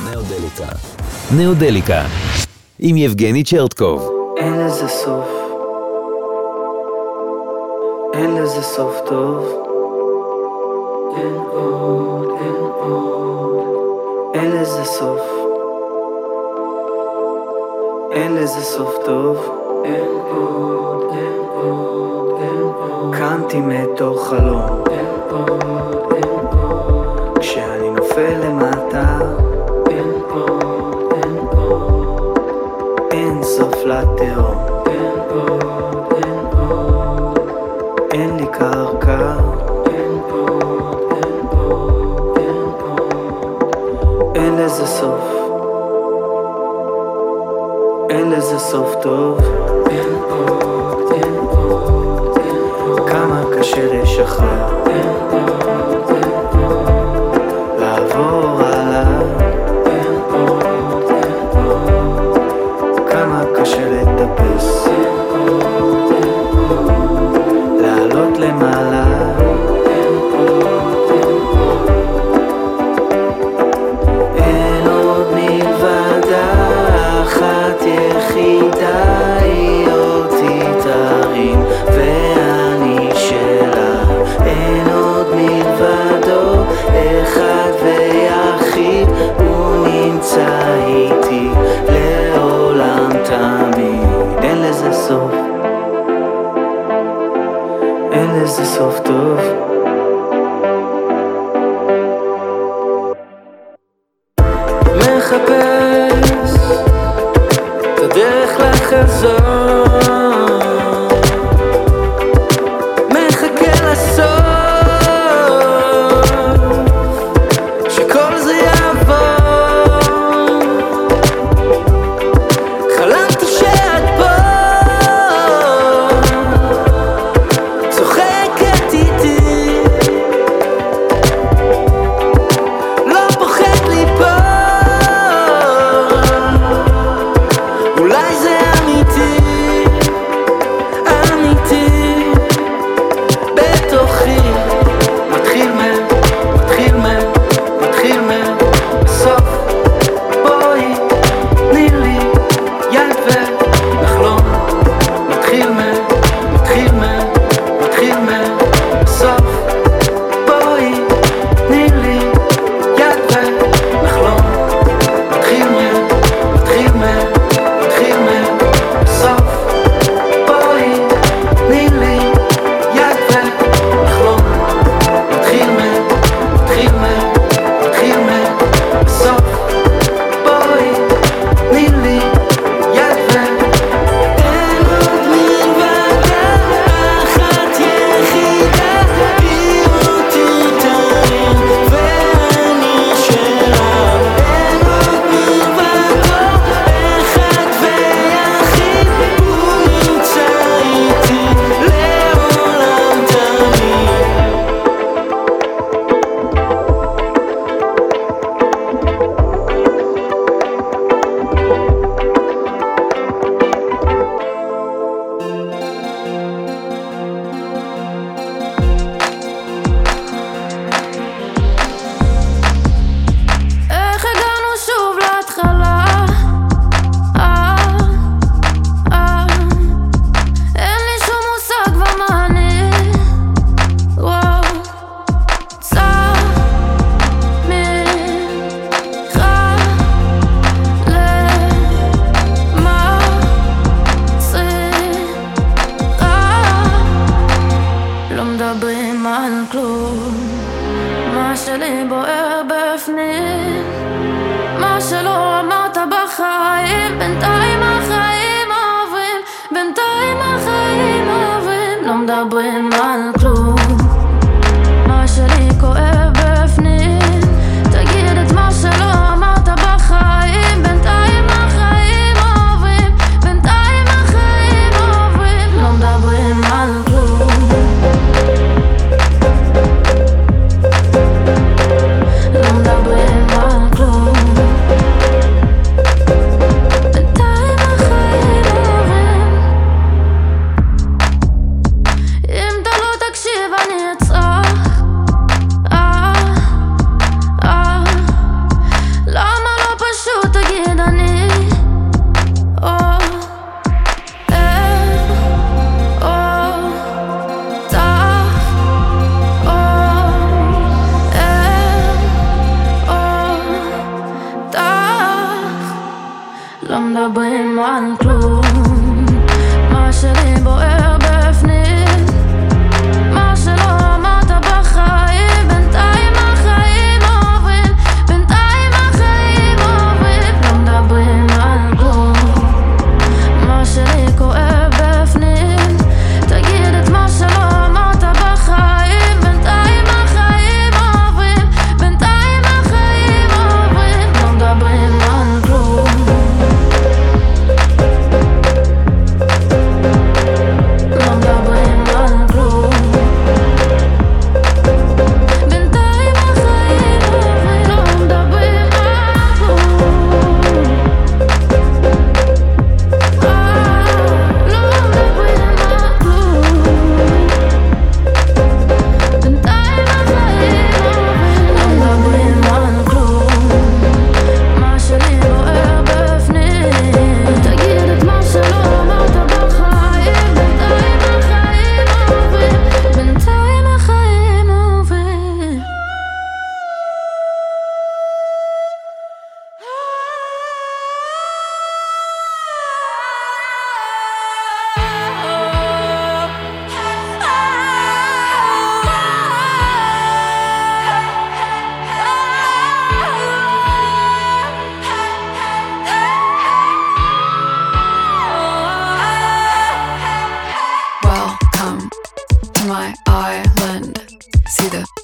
נאודליקה. נאודליקה, עם יבגני צ'רטקוב. אין לזה סוף. אין לזה סוף טוב. אין עוד, אין עוד. אין לזה סוף. אין לזה סוף טוב. אין עוד, אין עוד, אין עוד. קמתי מתוך חלום. אין עוד. שואף לתהום. אין עוד, אין עוד. אין לי קרקע. אין עוד, אין עוד, אין עוד. אין לזה סוף. אין לזה סוף טוב. אין עוד, אין עוד, אין עוד. כמה קשה לשחרר. אין עוד.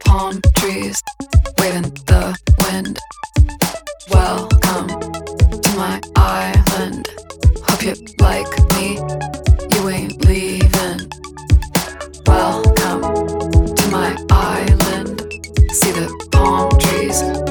Palm trees, waving the wind. Welcome to my island. Hope you like me. You ain't leaving. Welcome to my island. See the palm trees.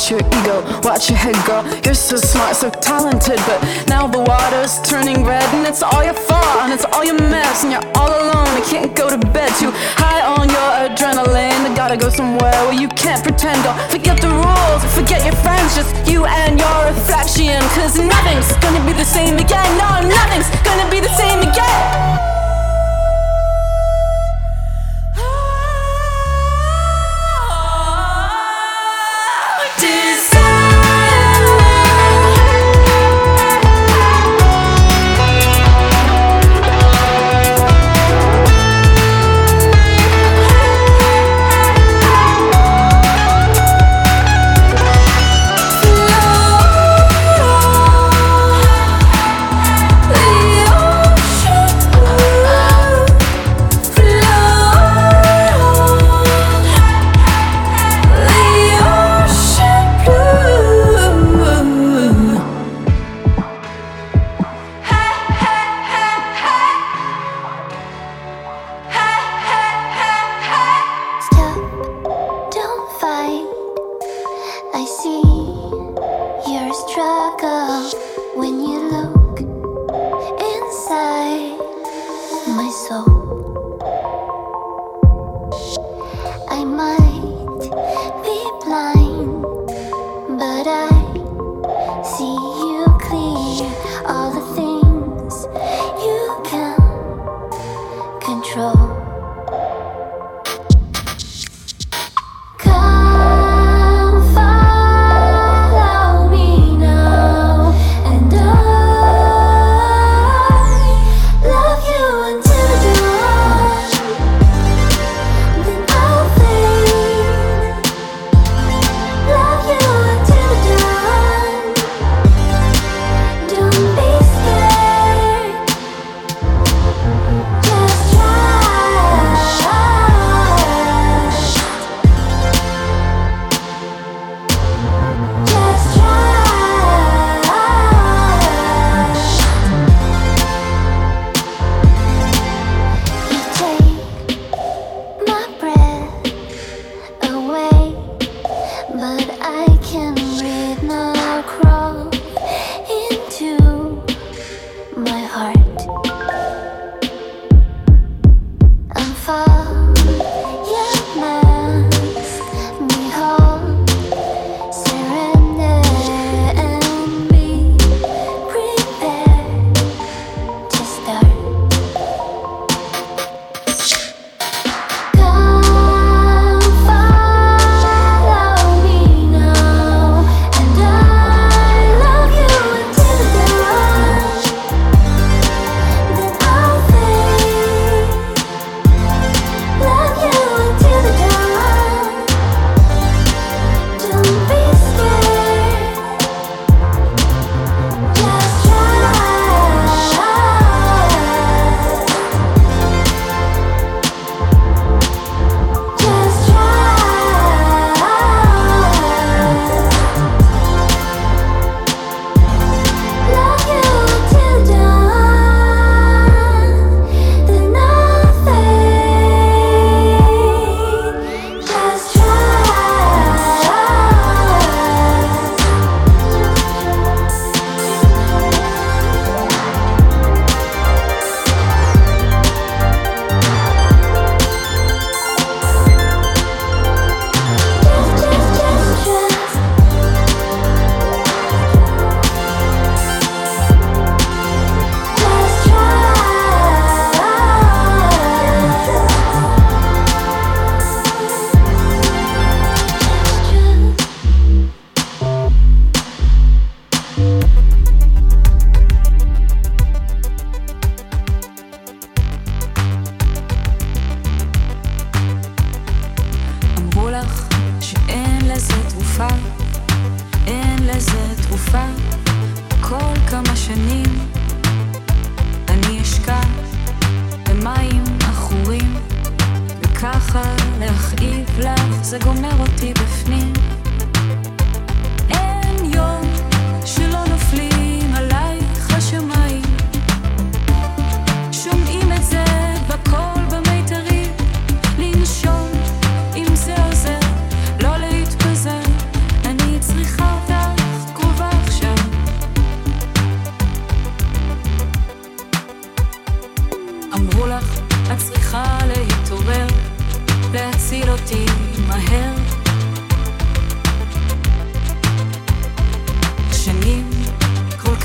Watch your ego, watch your head, girl. You're so smart, so talented, but now the water's turning red, and it's all your fault, and it's all your mess, and you're all alone. You can't go to bed, too high on your adrenaline. You gotta go somewhere where you can't pretend. Girl. Forget the rules, forget your friends, just you and your reflection. Cause nothing's gonna be the same again. No, nothing's gonna be the same again.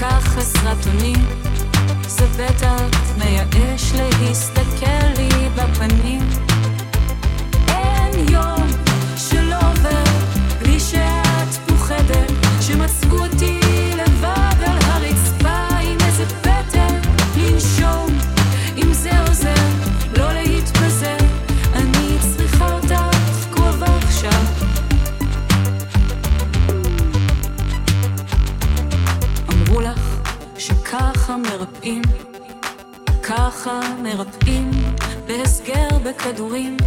כך חסרת אונים, זה בטח מייאש להסתכל. מרפאים בהסגר בכדורים.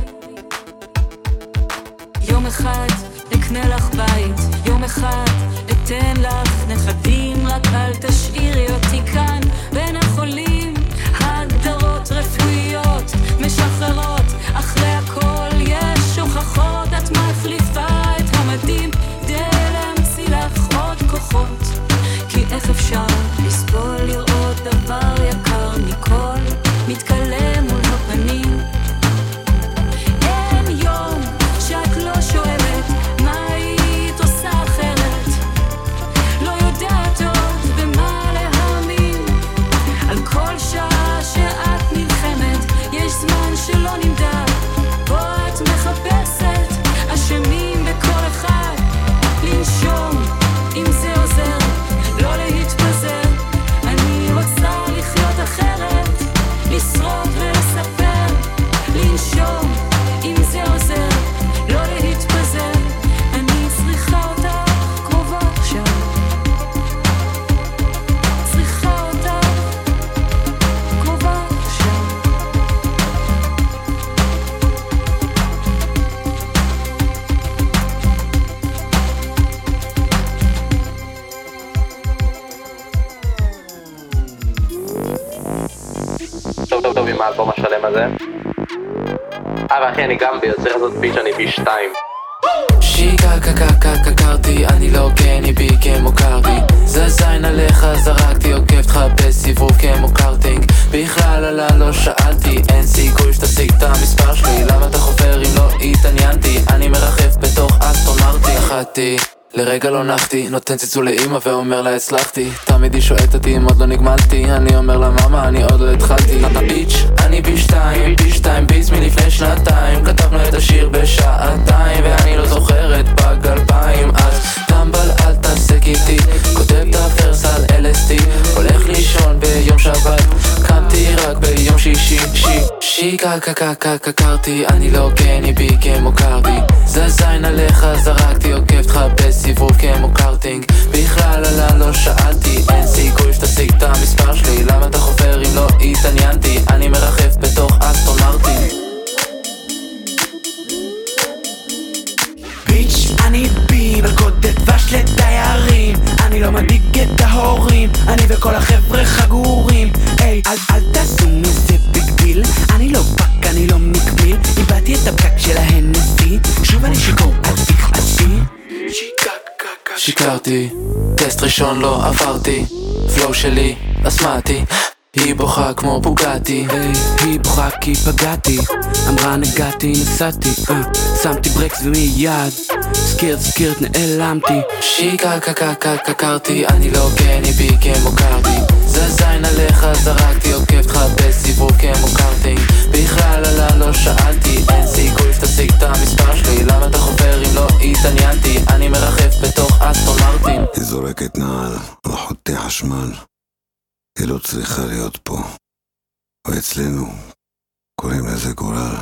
יום אחד אקנה לך בית, יום אחד אתן לך נכדים, רק אל תשאירי אותי כאן. האלבום השלם הזה. אה, ואחי, אני גם בי, צריך לעשות בי שאני בי שתיים. שיקה קקה קקה קרתי, אני לא גני בי כמו קרבי זה זין עליך זרקתי, עוקב אותך בסיבוב כמו קרטינג בכלל עלה לא שאלתי, אין סיכוי שתשיג את המספר שלי למה אתה חופר אם לא התעניינתי? אני מרחף בתוך אסטרונאוטי אחתי לרגע לא נחתי, נותן ציצול לאימא ואומר לה הצלחתי. תמיד היא שואלת אותי אם עוד לא נגמלתי? אני אומר לה מאמה אני עוד לא התחלתי. ביץ', אני בי שתיים, בי שתיים ביס מלפני שנתיים. כתבנו את השיר בשעתיים ואני לא זוכרת בגלפיים אז טמבל אל תעסק איתי. כותב את הוורס על LSD הולך לישון ביום שבת. קמתי רק ביום שישי. שי שי קקה קקה קקרתי אני לא גני בי כמו קרבי זה זין עליך זרקתי עוקב אותך בסיבוב כמו קארטינג. בכלל עלה לא שאלתי אין סיכוי שתשיג את המספר שלי. למה אתה חופר אם לא התעניינתי? אני מרחף בתוך אסטרונאוטים ביץ' אני בי מלכודת דבש לדיירים. אני לא מדאיג את ההורים. אני וכל החבר'ה חגורים. היי אל, אל תעשו מזה ביג דיל. אני לא פאק אני לא מקביל. איבדתי את הפקק של ההנסי שוב אני שיכור אל תכעסי. שיקרתי, טסט ראשון לא עברתי, פלואו שלי, אסמאטי היא בוכה כמו בוגטי היא בוכה כי פגעתי אמרה נגעתי, נסעתי אה, שמתי ברקס ומיד סקירט סקירט נעלמתי שיקה קקה קקה קרתי אני לא גני בי כמו קרתי זין עליך זרקתי עוקב אותך בסיבוב כמו קרטינג בכלל עלה לא שאלתי אין סיכוי שתשיג את המספר שלי למה אתה חופר אם לא התעניינתי אני מרחף בתוך אסטון מרטין היא זורקת נעל על חוטי חשמל היא לא צריכה להיות פה. ואצלנו קוראים לזה גורל.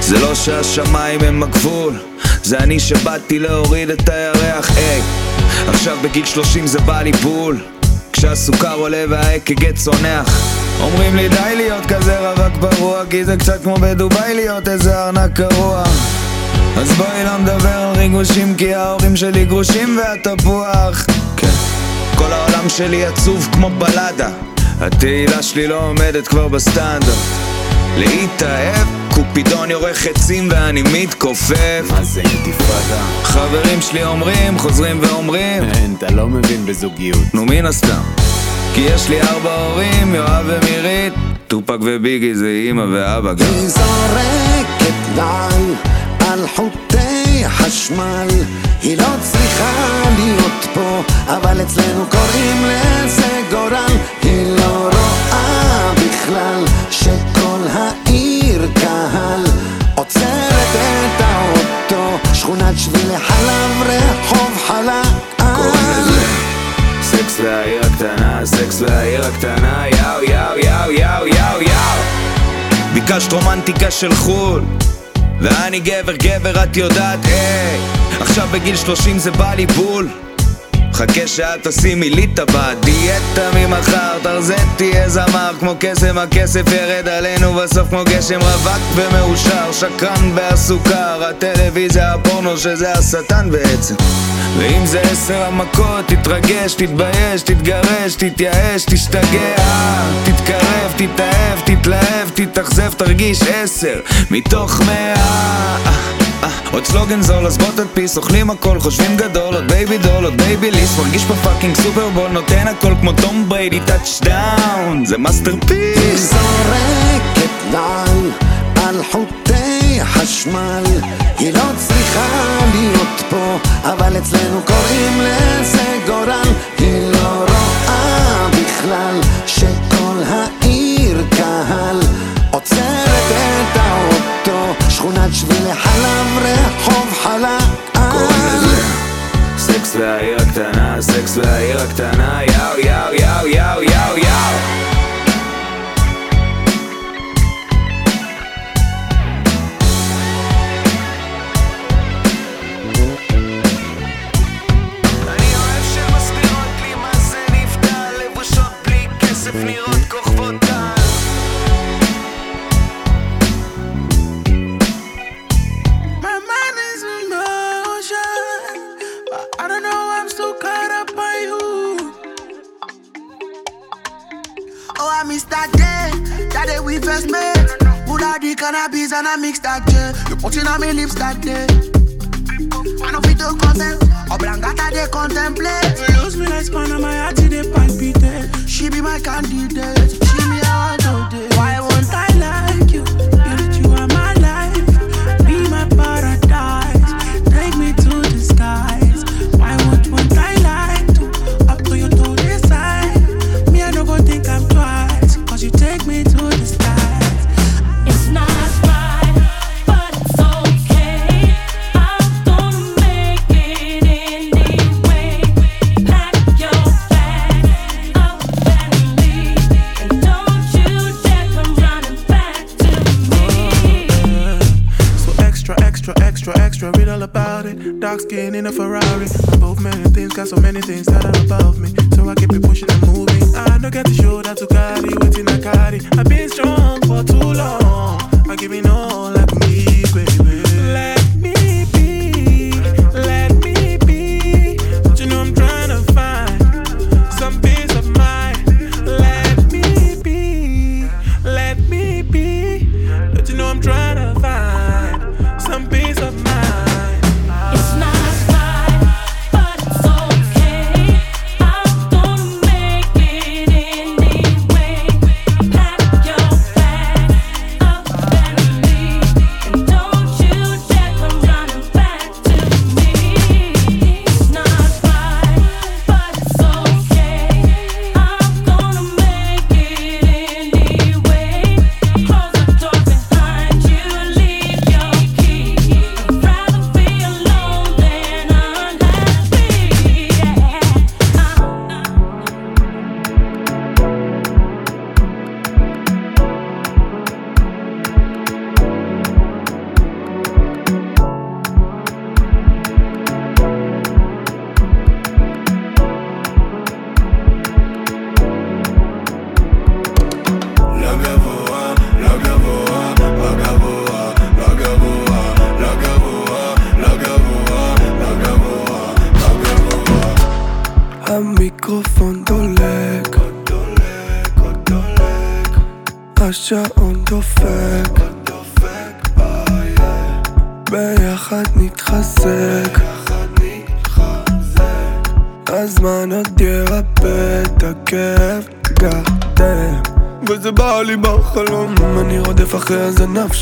זה לא שהשמיים הם הגבול זה אני שבאתי להוריד את הירח, היי עכשיו בגיל 30 זה בא לי בול כשהסוכר עולה והאק"ג צונח. אומרים לי די להיות כזה רווק פרוע כי זה קצת כמו בדובאי להיות איזה ארנק קרוע. אז בואי לא נדבר על ריגושים כי ההורים שלי גרושים והתפוח כן כל העולם שלי עצוב כמו בלדה. התהילה שלי לא עומדת כבר בסטנדרט. להתאהב, קופידון יורה חצים ואני מתכופף. מה זה אינתיפאדה? חברים שלי אומרים, חוזרים ואומרים. אין, אתה לא מבין בזוגיות. נו מן הסתם. כי יש לי ארבע הורים, יואב ומירית. טופק וביגי זה אימא ואבא גם. היא זורקת נעל על חוטי חשמל. היא לא צריכה להיות פה אבל אצלנו קוראים לזה גורל. היא לא רואה בכלל שכל העיר קהל עוצרת את האוטו שכונת שבילי חלב רחוב חלק סקס והעיר הקטנה, סקס והעיר הקטנה, יאו יאו יאו יאו יאו יאו. ביקשת רומנטיקה של חו"ל ואני גבר גבר את יודעת היי. עכשיו בגיל 30 זה בא לי בול חכה שאת תשימי לי טבעת דיאטה ממחר תרזתי איזה זמר כמו קסם הכסף ירד עלינו בסוף כמו גשם רווק ומאושר שקרן והסוכר הטלוויזיה הפורנו שזה השטן בעצם. ואם זה עשר המכות תתרגש תתבייש תתגרש תתייאש תשתגע. תתקרב תתאהב תתלהב תתאכזב תרגיש עשר מתוך מאה. אה, עוד סלוגן זול, אז בוא תדפיס, אוכלים הכל, חושבים גדול, עוד baby doll, עוד BaByliss, מרגיש ב fucking סופרבול, נותן הכל כמו תום בריידי, touchdown, זה masterpiece. זורקת נעל על חוטי חשמל היא לא צריכה להיות פה אבל אצלנו קוראים לזה גורל היא לא רואה בכלל שכל העיר קהל עוצרת את האוטו שכונת שבילי חלב רחוב חלק סקס והעיר הקטנה, סקס והעיר הקטנה, יאו יאו יאו יאו יאו יאו. אני miss that day, that day we first met. Pull out the cannabis and I mix that jet. You put it on my lips that day. I know fit to consent. Oblongata they contemplate. You lose me like span on my heart, they palpitate. She be my candidate.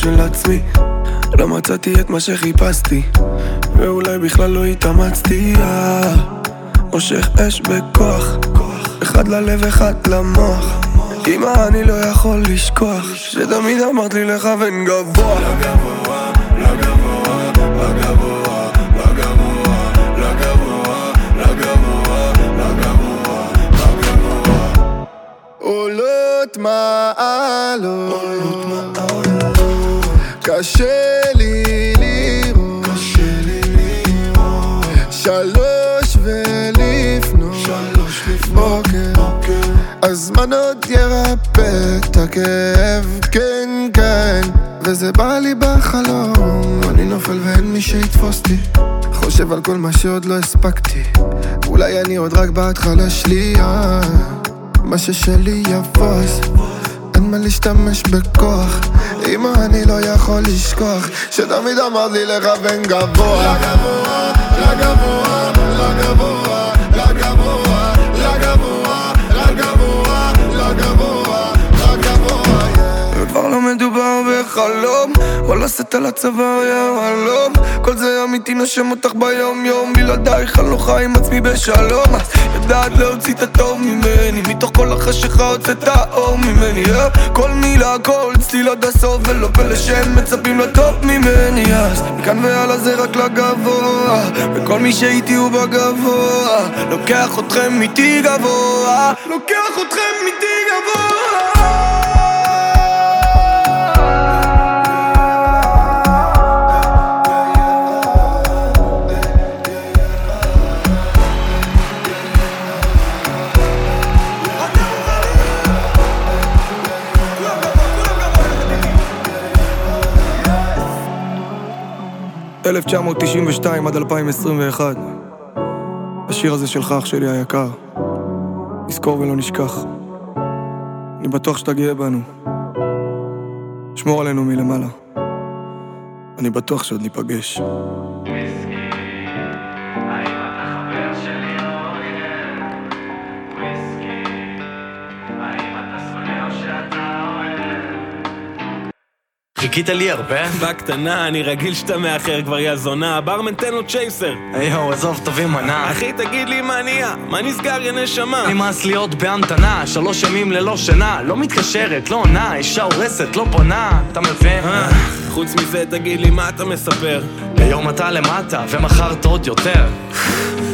של עצמי. לא מצאתי את מה שחיפשתי, ואולי בכלל לא התאמצתי. אה. מושך אש בכוח, אחד ללב, אחד למוח. אמא, אני לא יכול לשכוח, שתמיד אמרת לי לכוון גבוה. עולות מעלות, קשה לי לראות, שלוש ולפנות, בוקר, הזמן עוד ירפא את הכאב, כן כן, וזה בא לי בחלום, אני נופל ואין מי שיתפוס אותי, חושב על כל מה שעוד לא הספקתי, אולי אני עוד רק בהתחלה שלי, אה. מה ששלי יבוס אין מה להשתמש בכוח? אמא אני לא יכול לשכוח שתמיד אמרת לי לכוון גבוה. לגבוה, לגבוה, לגבוה, לגבוה, לגבוה, לגבוה, לגבוה, לגבוה וכבר לא מדובר בחלום וואלה סט על הצוואר יהלום כל זה אמיתי נושם אותך ביום יום בלעדייך אני לא חי עם עצמי בשלום. את יודעת להוציא את הטוב ממני. מתוך כל החשיכה הוצאת האור ממני yeah. כל מילה כל צליל עד הסוף ולא פלא שהם מצפים לטוב ממני. אז מכאן והלאה זה רק לגבוה. וכל מי שאיתי הוא בגבוה. לוקח אתכם איתי גבוה. לוקח אתכם איתי גבוה ...1992 עד 2021. השיר הזה שלך, אח שלי היקר. נזכור ולא נשכח. אני בטוח שאתה גאה בנו. שמור עלינו מלמעלה. אני בטוח שעוד ניפגש. חיכית לי הרבה? בקטנה, אני רגיל שאתה מאחר כבר יא זונה, ברמן תן לו צ'ייסר. יואו, עזוב, תביא מנה. אחי, תגיד לי מה נהיה? מה נסגר יא נשמה? נמאס להיות בהמתנה, שלוש ימים ללא שינה, לא מתקשרת, לא עונה, אישה הורסת, לא פונה, אתה מבין? אה, חוץ מזה, תגיד לי מה אתה מספר? היום אתה למטה, ומחרת עוד יותר.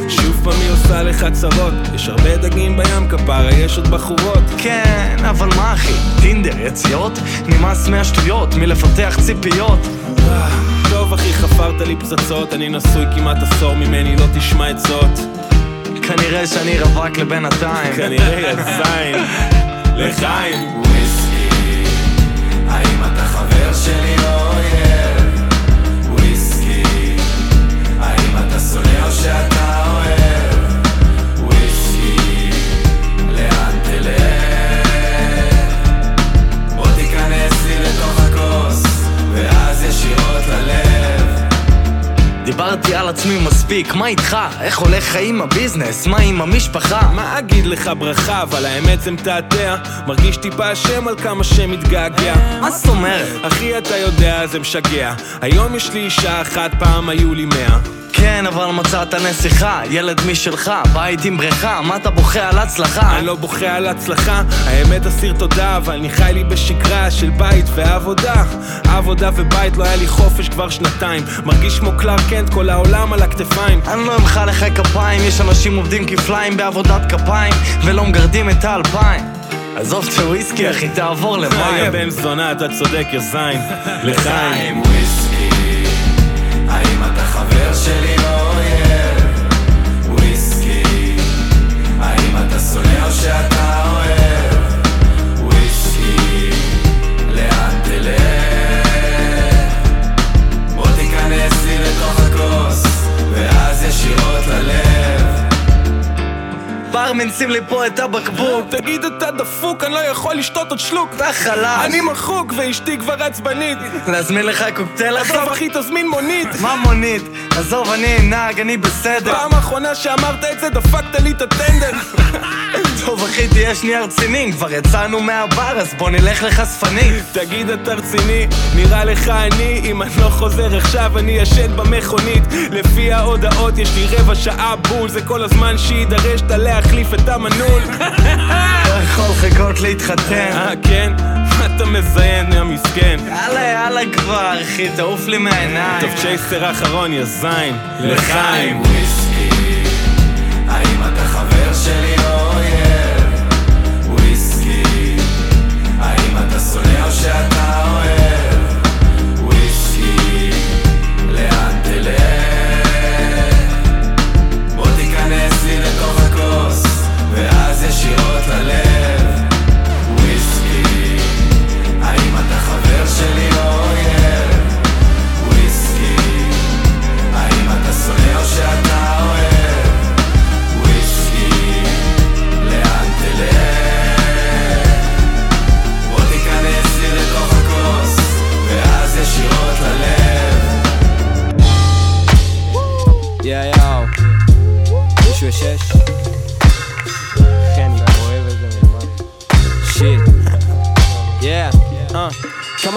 שוב פעם היא עושה לך צרות יש הרבה דגים בים כפרה, יש עוד בחורות כן, אבל מה אחי? טינדר, יציאות? נמאס מהשטויות, מלפתח ציפיות. טוב אחי, חפרת לי פצצות, אני נשוי כמעט עשור ממני, לא תשמע עצות. כנראה שאני רווק לבינתיים. כנראה יא זין. לחיים. וויסקי, האם אתה חבר שלי או אויב? וויסקי, האם אתה שונא או שאתה דיברתי על עצמי מספיק, מה איתך? איך הולך חיים הביזנס? מה עם המשפחה? מה אגיד לך ברכה, אבל האמת זה מתעתע מרגיש טיפה אשם על כמה שמתגעגע מה זאת אומרת? אחי אתה יודע זה משגע היום יש לי אישה אחת, פעם היו לי מאה כן, אבל מצאת נסיכה, ילד משלך, בית עם בריכה, מה אתה בוכה על הצלחה? אני לא בוכה על הצלחה, האמת אסיר תודה, אבל אני חי לי בשגרה של בית ועבודה. עבודה ובית, לא היה לי חופש כבר שנתיים. מרגיש כמו קלאר קנט, כל העולם על הכתפיים. אני לא אמחא לך כפיים, יש אנשים עובדים כפליים בעבודת כפיים, ולא מגרדים את האלפיים. עזוב את הוויסקי אחי, תעבור יא למים. בן זונה, אתה צודק, יא זין. לחיים. וויסקי, האם אתה חבר שלי ברמן שים לי פה את הבקבוק. תגיד אתה דפוק, אני לא יכול לשתות עוד שלוק. אתה חלש. אני מחוק ואשתי כבר עצבנית. להזמין לך קוקטייל עזוב עכשיו? אחי, תזמין מונית. מה מונית? עזוב, אני נהג, אני בסדר. פעם אחרונה שאמרת את זה, דפקת לי את הטנדר. טוב אחי, תהיה שנייה רציני, כבר יצאנו מהבר, אז בוא נלך לחשפנית. תגיד אתה רציני, נראה לך אני, אם אני לא חוזר עכשיו אני ישן במכונית לפי ההודעות יש לי רבע שעה בול זה כל הזמן שיידרש אתה להחליף את המנעול לא יכול לחכות להתחתן. אה כן? מה אתה מזיין יא מסכן? יאללה, יאללה כבר, אחי, תעוף לי מהעיניים. טוב צ'ייסר האחרון יא זין לחיים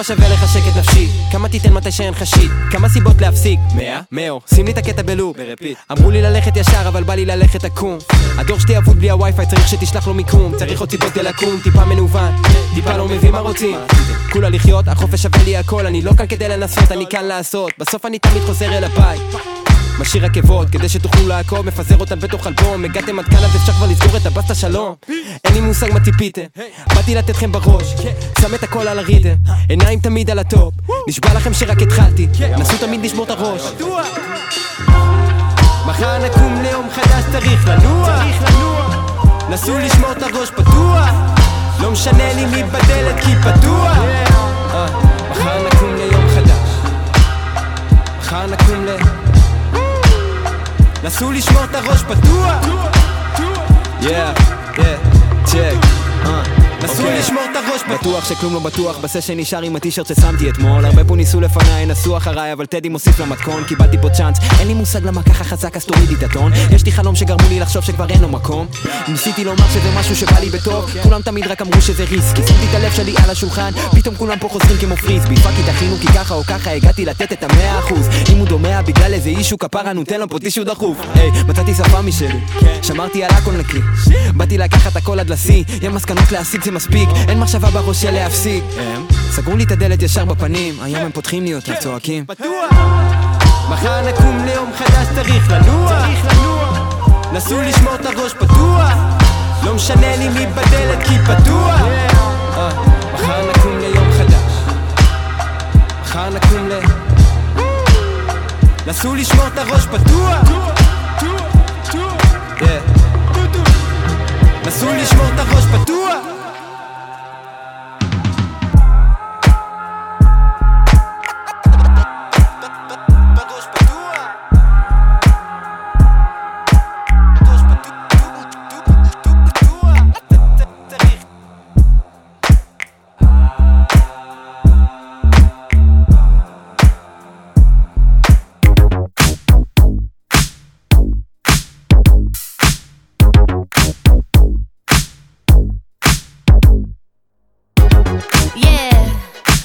כמה שווה לך שקט נפשי? כמה תיתן מתי שאין לך shit? כמה סיבות להפסיק? מאה? מאו. שים לי את הקטע בלופ. ב repeat. אמרו לי ללכת ישר, אבל בא לי ללכת עקום. הדור שלי אבוד בלי הווי-פיי, צריך שתשלח לו מיקום. צריך עוד סיבות כדי לקום, טיפה מנוון. טיפה לא מבין מה רוצים. כולה לחיות, החופש שווה לי הכל. אני לא כאן כדי לנסות, אני כאן לעשות. בסוף אני תמיד חוזר אל הבית. משאיר עקבות כדי שתוכלו לעקוב מפזר אותן בתוך אלבום. הגעתם עד כאן אז אפשר כבר לסגור את הבסטה שלום. אין לי מושג מה ציפיתם. באתי לתת לכם בראש. שם את הכל על ה rhythm עיניים תמיד על ה top. נשבע לכם שרק התחלתי. נסו תמיד לשמור את הראש. מחר נקום ליום חדש צריך לנוע. נסו לשמור את הראש פתוח. לא משנה לי מי בדלת כי פתוח. אה, מחר נקום ליום חדש. מחר נקום ל... נסו לשמור את הראש פתוח Yeah, yeah, check uh. נסו לשמור לשמור את הראש בטוח. שכלום לא בטוח. בסשן נשאר עם הטישרט ששמתי אתמול. הרבה פה ניסו לפניי, נסו אחריי אבל טדי מוסיף למתכון. קיבלתי פה צ'אנס. אין לי מושג למה ככה חזק אז תורידי את הטון יש לי חלום שגרמו לי לחשוב שכבר אין לו מקום. ניסיתי לומר שזה משהו שבא לי בטוב. כולם תמיד רק אמרו שזה risky שמתי את הלב שלי על השולחן. פתאום כולם פה חוזרים כמו פריסבי. fuck התאכינו כי ככה או ככה הגעתי לתת את המאה אחוז. אם הוא דומע בגלל איזה issue כפרה נותן לו פה טישו דחוף. היי מצאתי שפה משלי. שמרתי על הכל נקי. באתי לקחת הכל עד לשיא. ים מסקנות להשיג זה מספיק אין מחשבה בראש של להפסיק סגרו לי את הדלת ישר בפנים היום הם פותחים לי אותה צועקים מחר נקום ליום חדש צריך לנוע נסו לשמור את הראש פתוח לא משנה לי מי בדלת כי פתוח אה, מחר נקום ליום חדש מחר נקום ל... נסו לשמור את הראש פתוח. נסו לשמור את הראש פתוח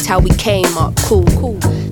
how we came up. Cool, cool.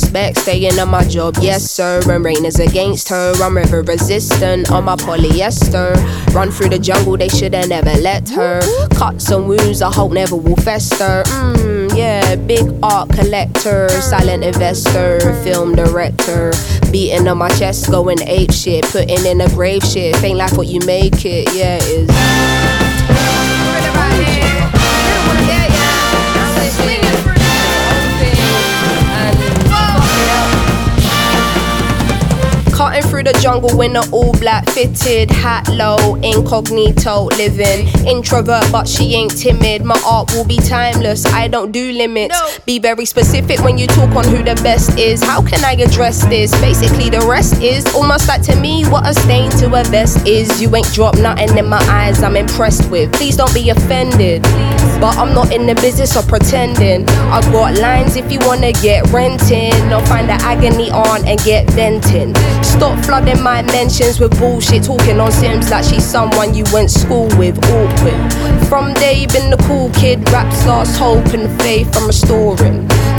prospects. Staying on my job, yes sir. And rain is against her. I'm river resistant on my polyester. Run through the jungle, they shoulda never let her. Cuts and wounds, I hope never will fester. Mmm, yeah, big art collector, silent investor, film director. Beating on my chest, going ape shit, putting in a grave shit. Ain't like what you make it, yeah, it is. Through the jungle in an all black fitted hat low, incognito living. Introvert, but she ain't timid. My art will be timeless. I don't do limits. Be very specific when you talk on who the best is. How can I address this? Basically, the rest is almost like to me what a stain to a vest is. You ain't dropped nothing in my eyes. I'm impressed with. Please don't be offended. But I'm not in the business of pretending. I got lines if you wanna get renting or find the agony on and get venting. Stop flooding my mentions with bullshit, talking on Sims like she's someone you went school with. Awkward. From day been the cool kid, raps lost hope and faith I'm restoring.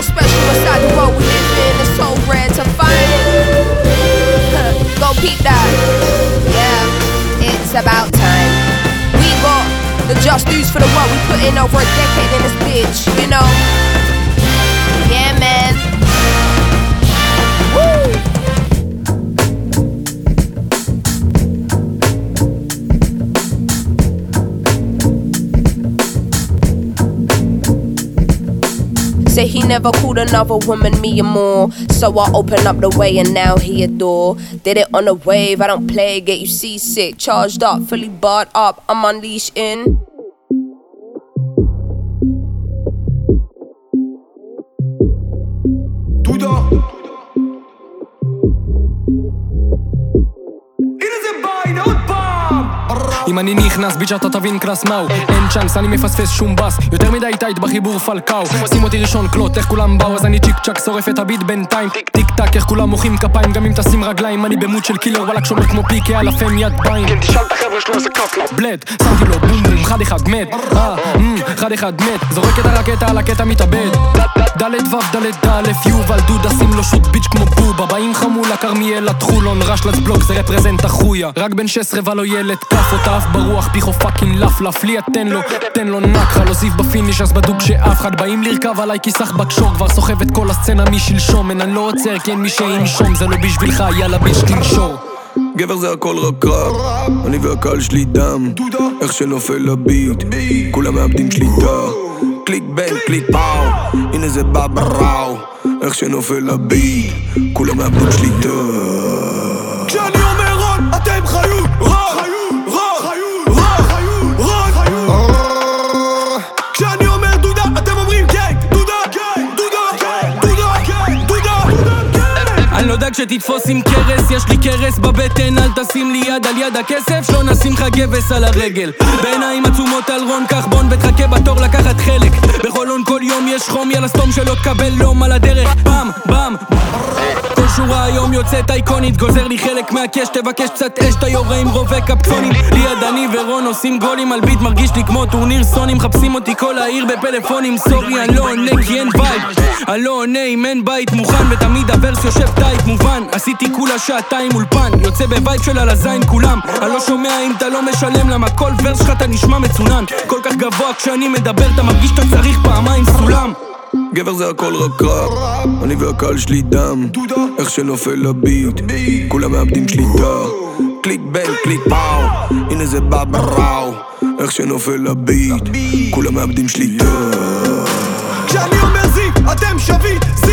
So special inside the world we live in. It's so rare to find. it. Go peep that. Yeah, it's about time. We got the just news for the work we put in over a decade in this bitch, you know? Say he never called another woman me a more. So I open up the way and now he adore. Did it on a wave, I don't play, get you seasick. Charged up, fully barred up, I'm unleashed in. אם אני נכנס ביץ' אתה תבין קנס מהו. אין צ'אנס אני מפספס שום בס. יותר מדי טייט בחיבור פלקאו. שים אותי ראשון קלוט איך כולם באו אז אני צ'יק צ'אק שורף את הביט בינתיים. טיק טק איך כולם מוחאים כפיים גם אם תשים רגליים אני במוד של קילר וואלכ שומר כמו פיקה על הפם יד ביים כן תשאל את החבר'ה שלו איזה כף לו בלד שמתי לו בום בום חד אחד מת. אה אמ, חד אחד מת. זורק את הרקטה על הקטע מתאבד. דלת וו דלת דלת יובל דודה שים לו שוט ביץ' כמו בובה. באים חמולה כרמיאל חולון רשל"צ בלוק זה רפרזנט החויה רק בן 16 ולא ילד כף אותה אף ברוח פיחו פאקינג לפלף לי תן לו תן לו נקחה לא זיו בפיניש אז בדוק שאף אחד באים לרכב עליי כי סך בקשור כבר סוחב את כל הסצנה משלשום אין אני לא עוצר כי אין מי שינשום זה לא בשבילך יאללה ביץ' תנשור גבר זה הכל רק קרב, אני והקהל שלי דם, איך שנופל הביט, כולם מאבדים שליטה, קליק בן קליק פאו, הנה זה בא בראו, איך שנופל הביט, כולם מאבדים שליטה. שתתפוס עם קרס, יש לי קרס בבטן, אל תשים לי יד על יד הכסף, שלא נשים לך גבס על הרגל. בעיניים עצומות על רון, קח בון ותחכה בתור לקחת חלק. בחולון כל יום יש חום, יאללה סתום שלא תקבל לום על הדרך. פעם, פעם. כל שורה היום יוצאת אייקונית, גוזר לי חלק מה cash, תבקש קצת אש, אתה יורה עם רובה קפצונים. ליד אני ורון עושים גולים על beat, מרגיש לי כמו טורניר סוני, מחפשים אותי כל העיר בפלאפונים, sorry, אני לא עונה כי אין vibe. אני לא עונה אם אין beat מוכן ותמיד ה verse יושב tight מובן. עשיתי כולה שעתיים אולפן יוצא ב vibe של על הזין כולם. אני לא שומע אם אתה לא משלם למה כל verse שלך אתה נשמע מצונן? כל כך גבוה כשאני מדבר אתה מרגיש שאתה צריך פעמיים סולם. גבר זה הכל רק רע, אני והקהל שלי דם. איך שנופל ה beat, כולם מאבדים שליטה. click bang, click pow, הנה זה בא בראו. איך שנופל ה beat, כולם מאבדים שליטה. כשאני אתם שווים.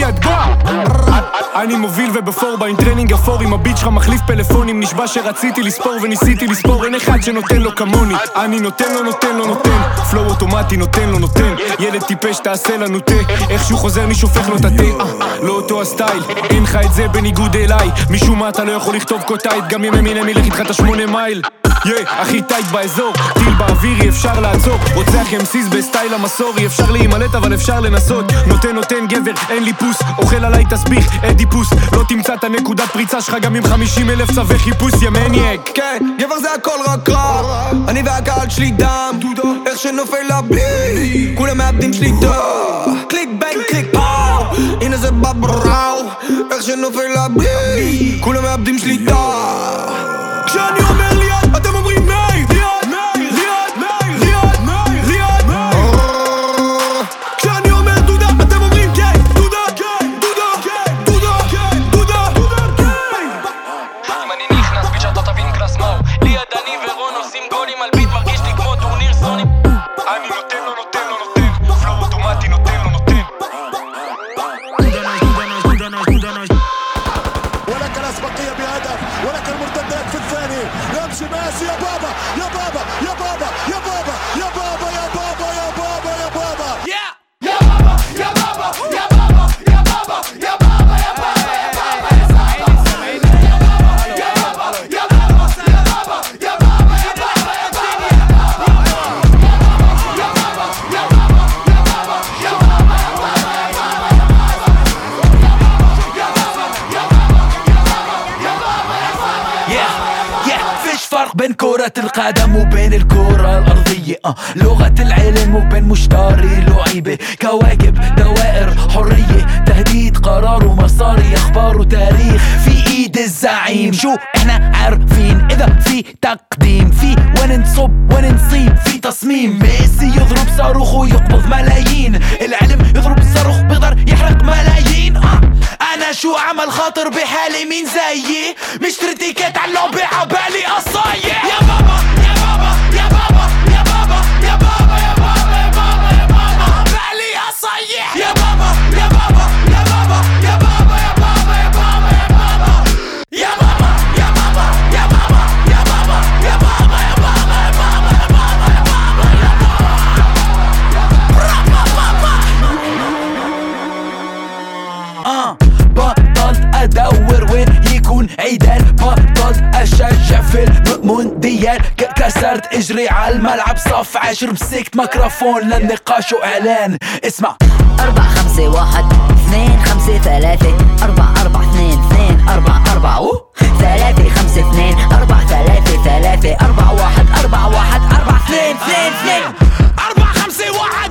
כן, אולי כן יד בא אני מוביל ובפור באין טרנינג אפור עם הביט שלך מחליף פלאפונים. נשבע שרציתי לספור וניסיתי לספור אין אחד שנותן לו כמוני. אני נותן לו נותן לו נותן. פלואו אוטומטי נותן לו נותן. ילד טיפש תעשה לנו תה. איכשהו חוזר מי שופך לו את התה. אה, לא אותו הסטייל. אין לך את זה בניגוד אליי. משום מה אתה לא יכול לכתוב קוטייט גם אם אמינם ילך איתך את השמונה מייל יא, הכי טייט באזור, טיל באוויר אי אפשר לעצור. רוצח אמסיס בסטייל המסור אי אפשר להימלט אבל אפשר לנסות. נותן נותן גבר, אין לי פוס אוכל עליי תסביך, אדיפוס. לא תמצא את הנקודת פריצה שלך גם עם 50 אלף צווי חיפוש יא מניאק. כן, גבר זה הכל רק רע. אני והקהל שלי דם איך שנופל הביט כולם מאבדים שליטה. קליק בנג קליק פאו. הנה זה בא בראו איך שנופל הביט כולם מאבדים שליטה J'ai un milliard, à tes membres القدم وبين الكرة الأرضية. آه. لغة العلم وبين مشتري لعيبة كواكب دوائر حرية. تهديد قرار ومصاري أخبار وتاريخ في إيد الزعيم. شو إحنا عارفين؟ إذا في تقديم في وين نصب وين نصيب؟ في تصميم. ميسي يضرب صاروخ ويقبض ملايين. العلم يضرب الصاروخ بيقدر يحرق ملايين. آه. أنا شو عمل خاطر بحالي؟ مين زيي؟ كسرت اجري على الملعب صف عشر مسكت ميكروفون للنقاش وإعلان. اسمع. أربعة خمسة واحد اثنين خمسة ثلاثة أربعة أربعة اثنين اثنين أربعة أربعة. ثلاثة خمسة اثنين أربعة ثلاثة ثلاثة أربعة واحد أربعة واحد أربعة اثنين اثنين اثنين. أربعة خمسة واحد.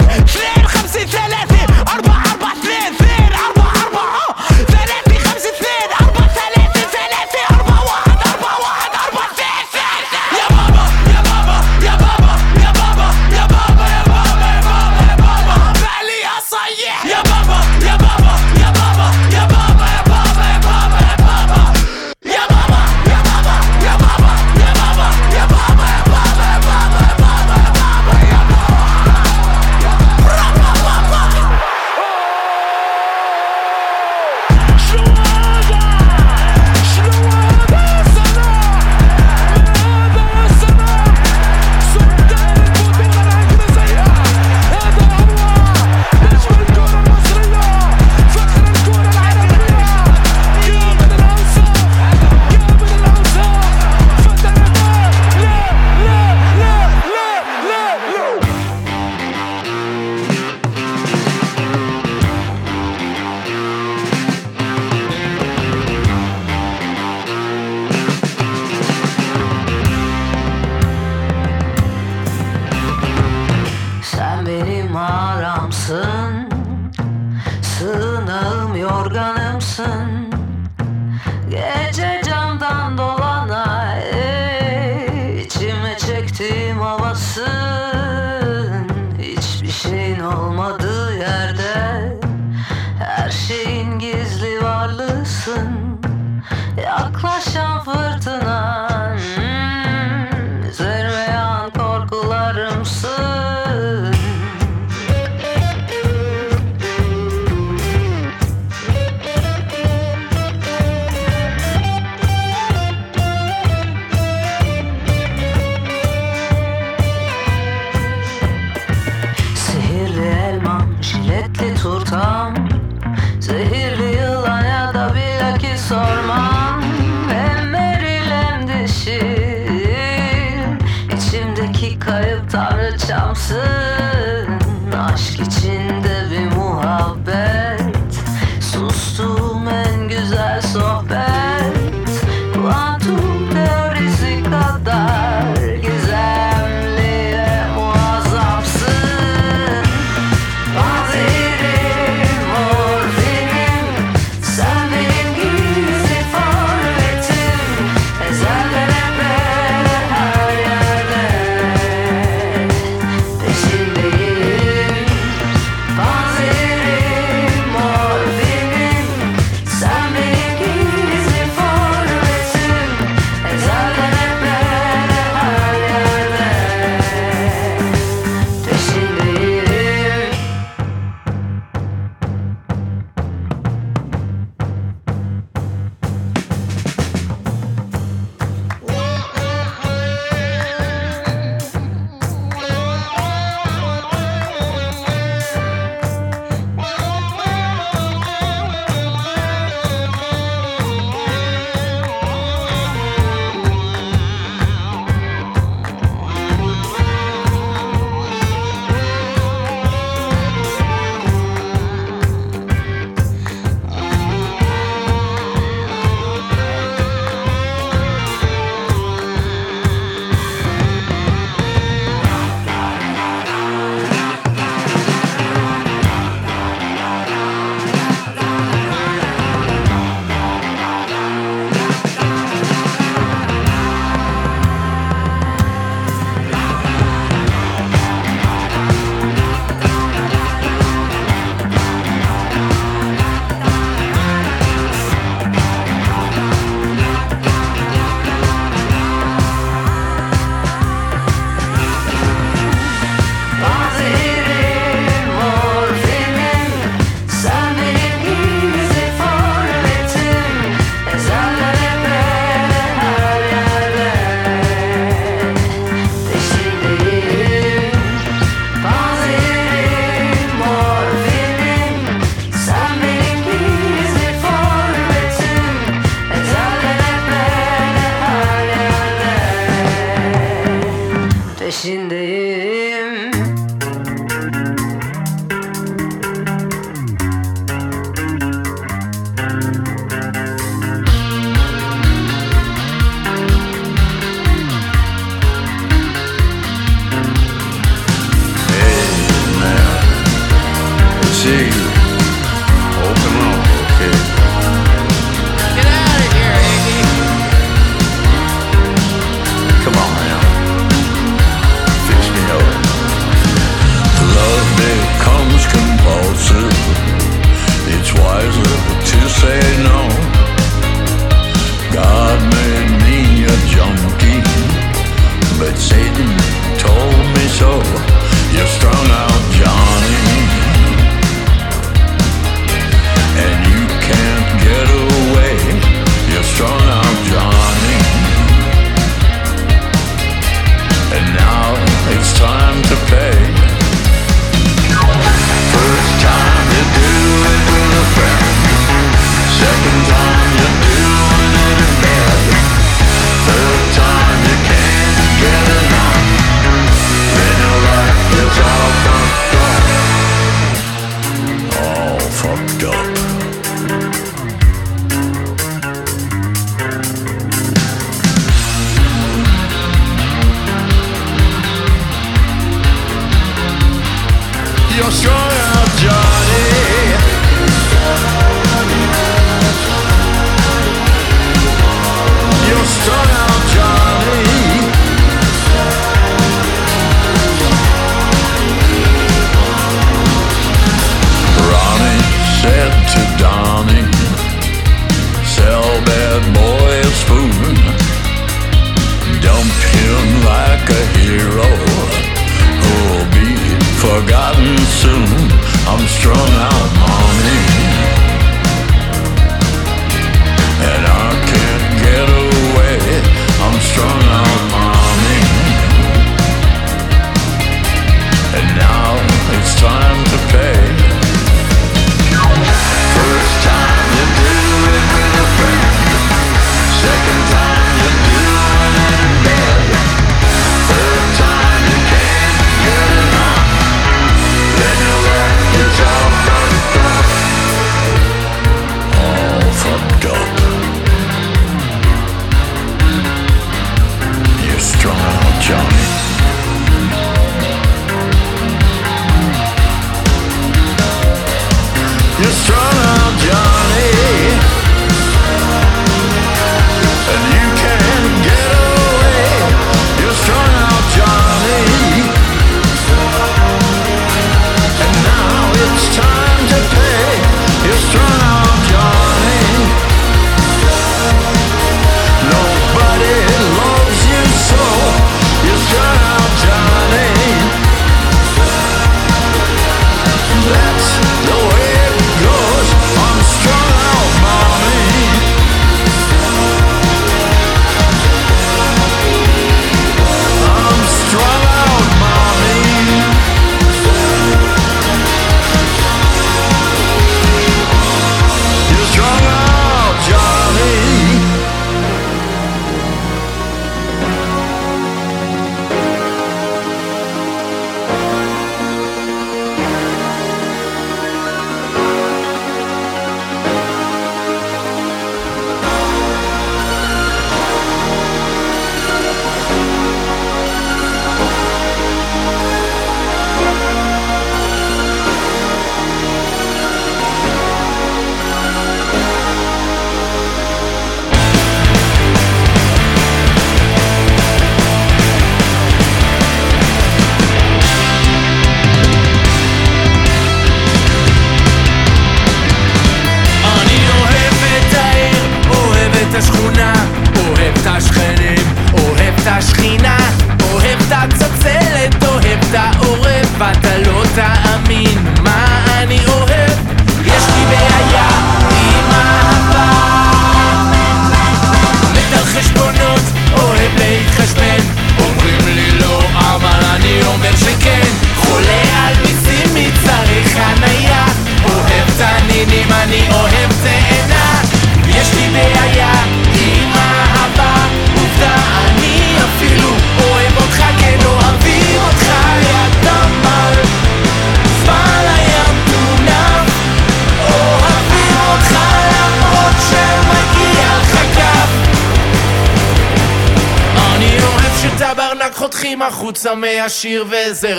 מהשיר וזה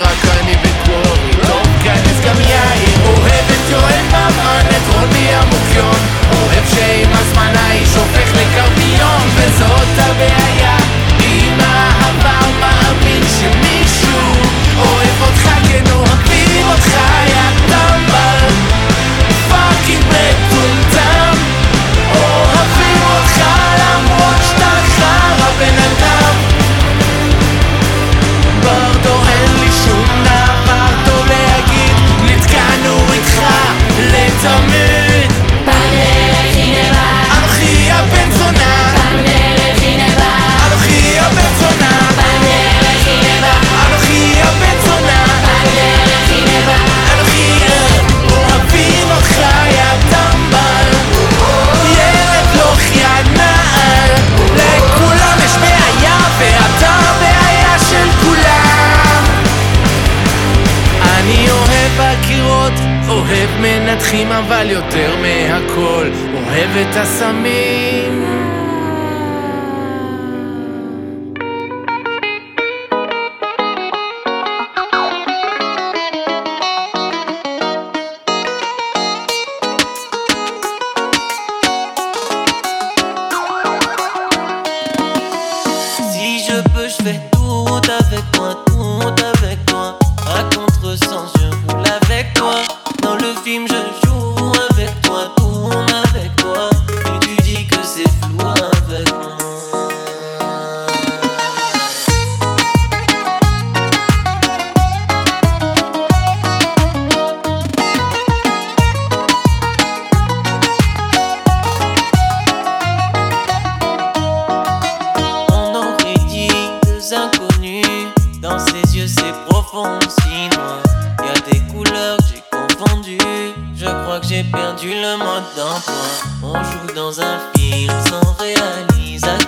j'ai perdu le mode d'emploi. On joue dans un film sans réalisateur.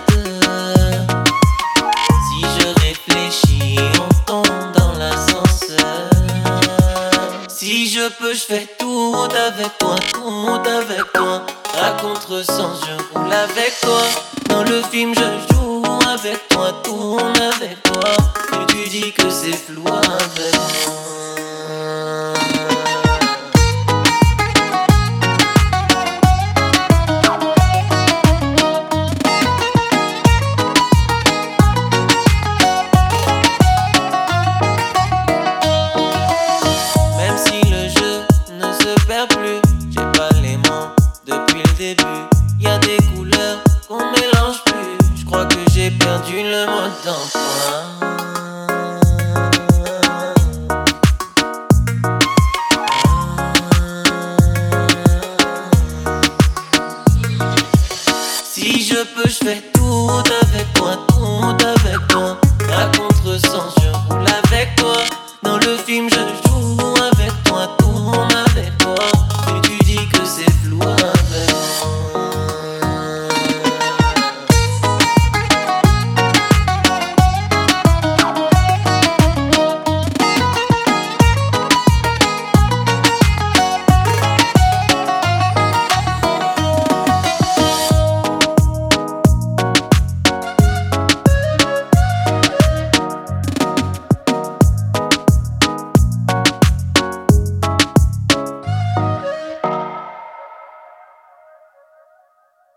Si je réfléchis, on tombe dans l'ascenseur. Si je peux, je fais tout avec toi, tout avec toi. À contresens, je roule avec toi. Dans le film, je joue avec toi, tourne avec toi. Et tu dis que c'est flou avec moi.